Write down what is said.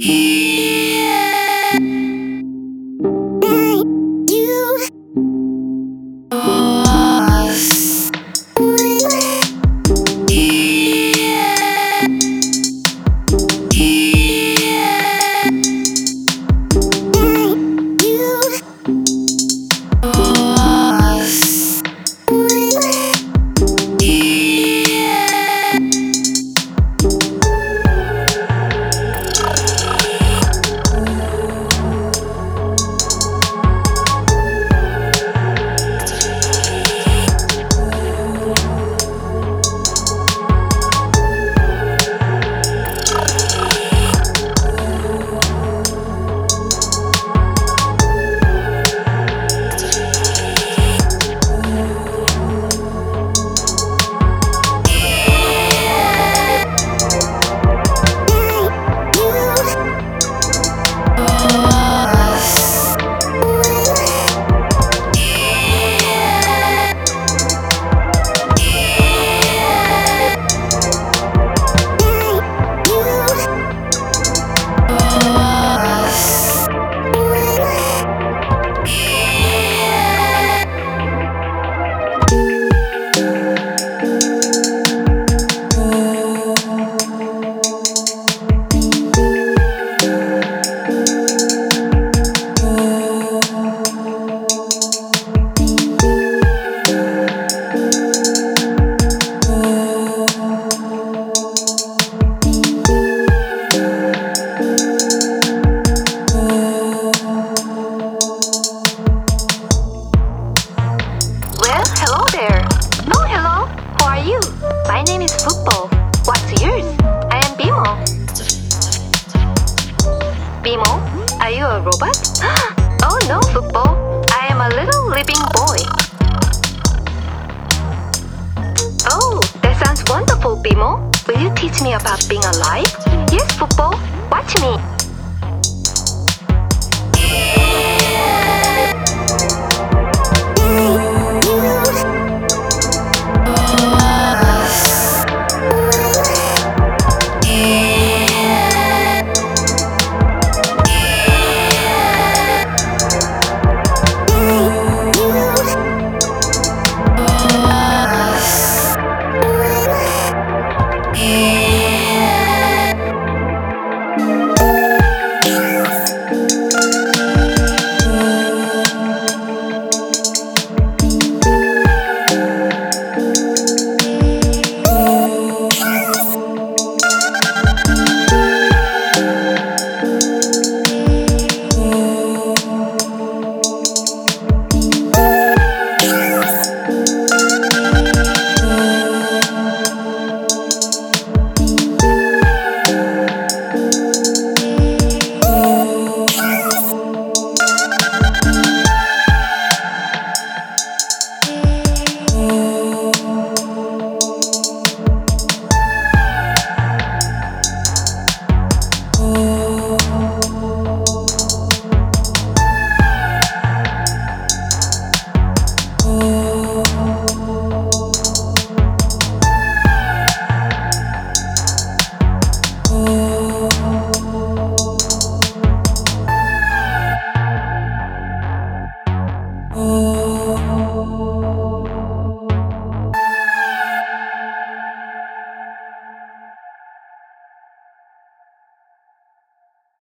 Well, BMO, are you a robot? oh no, Football. I am a little living boy. Oh, that sounds wonderful, BMO. Will you teach me about being alive? Yes, Football. Watch me.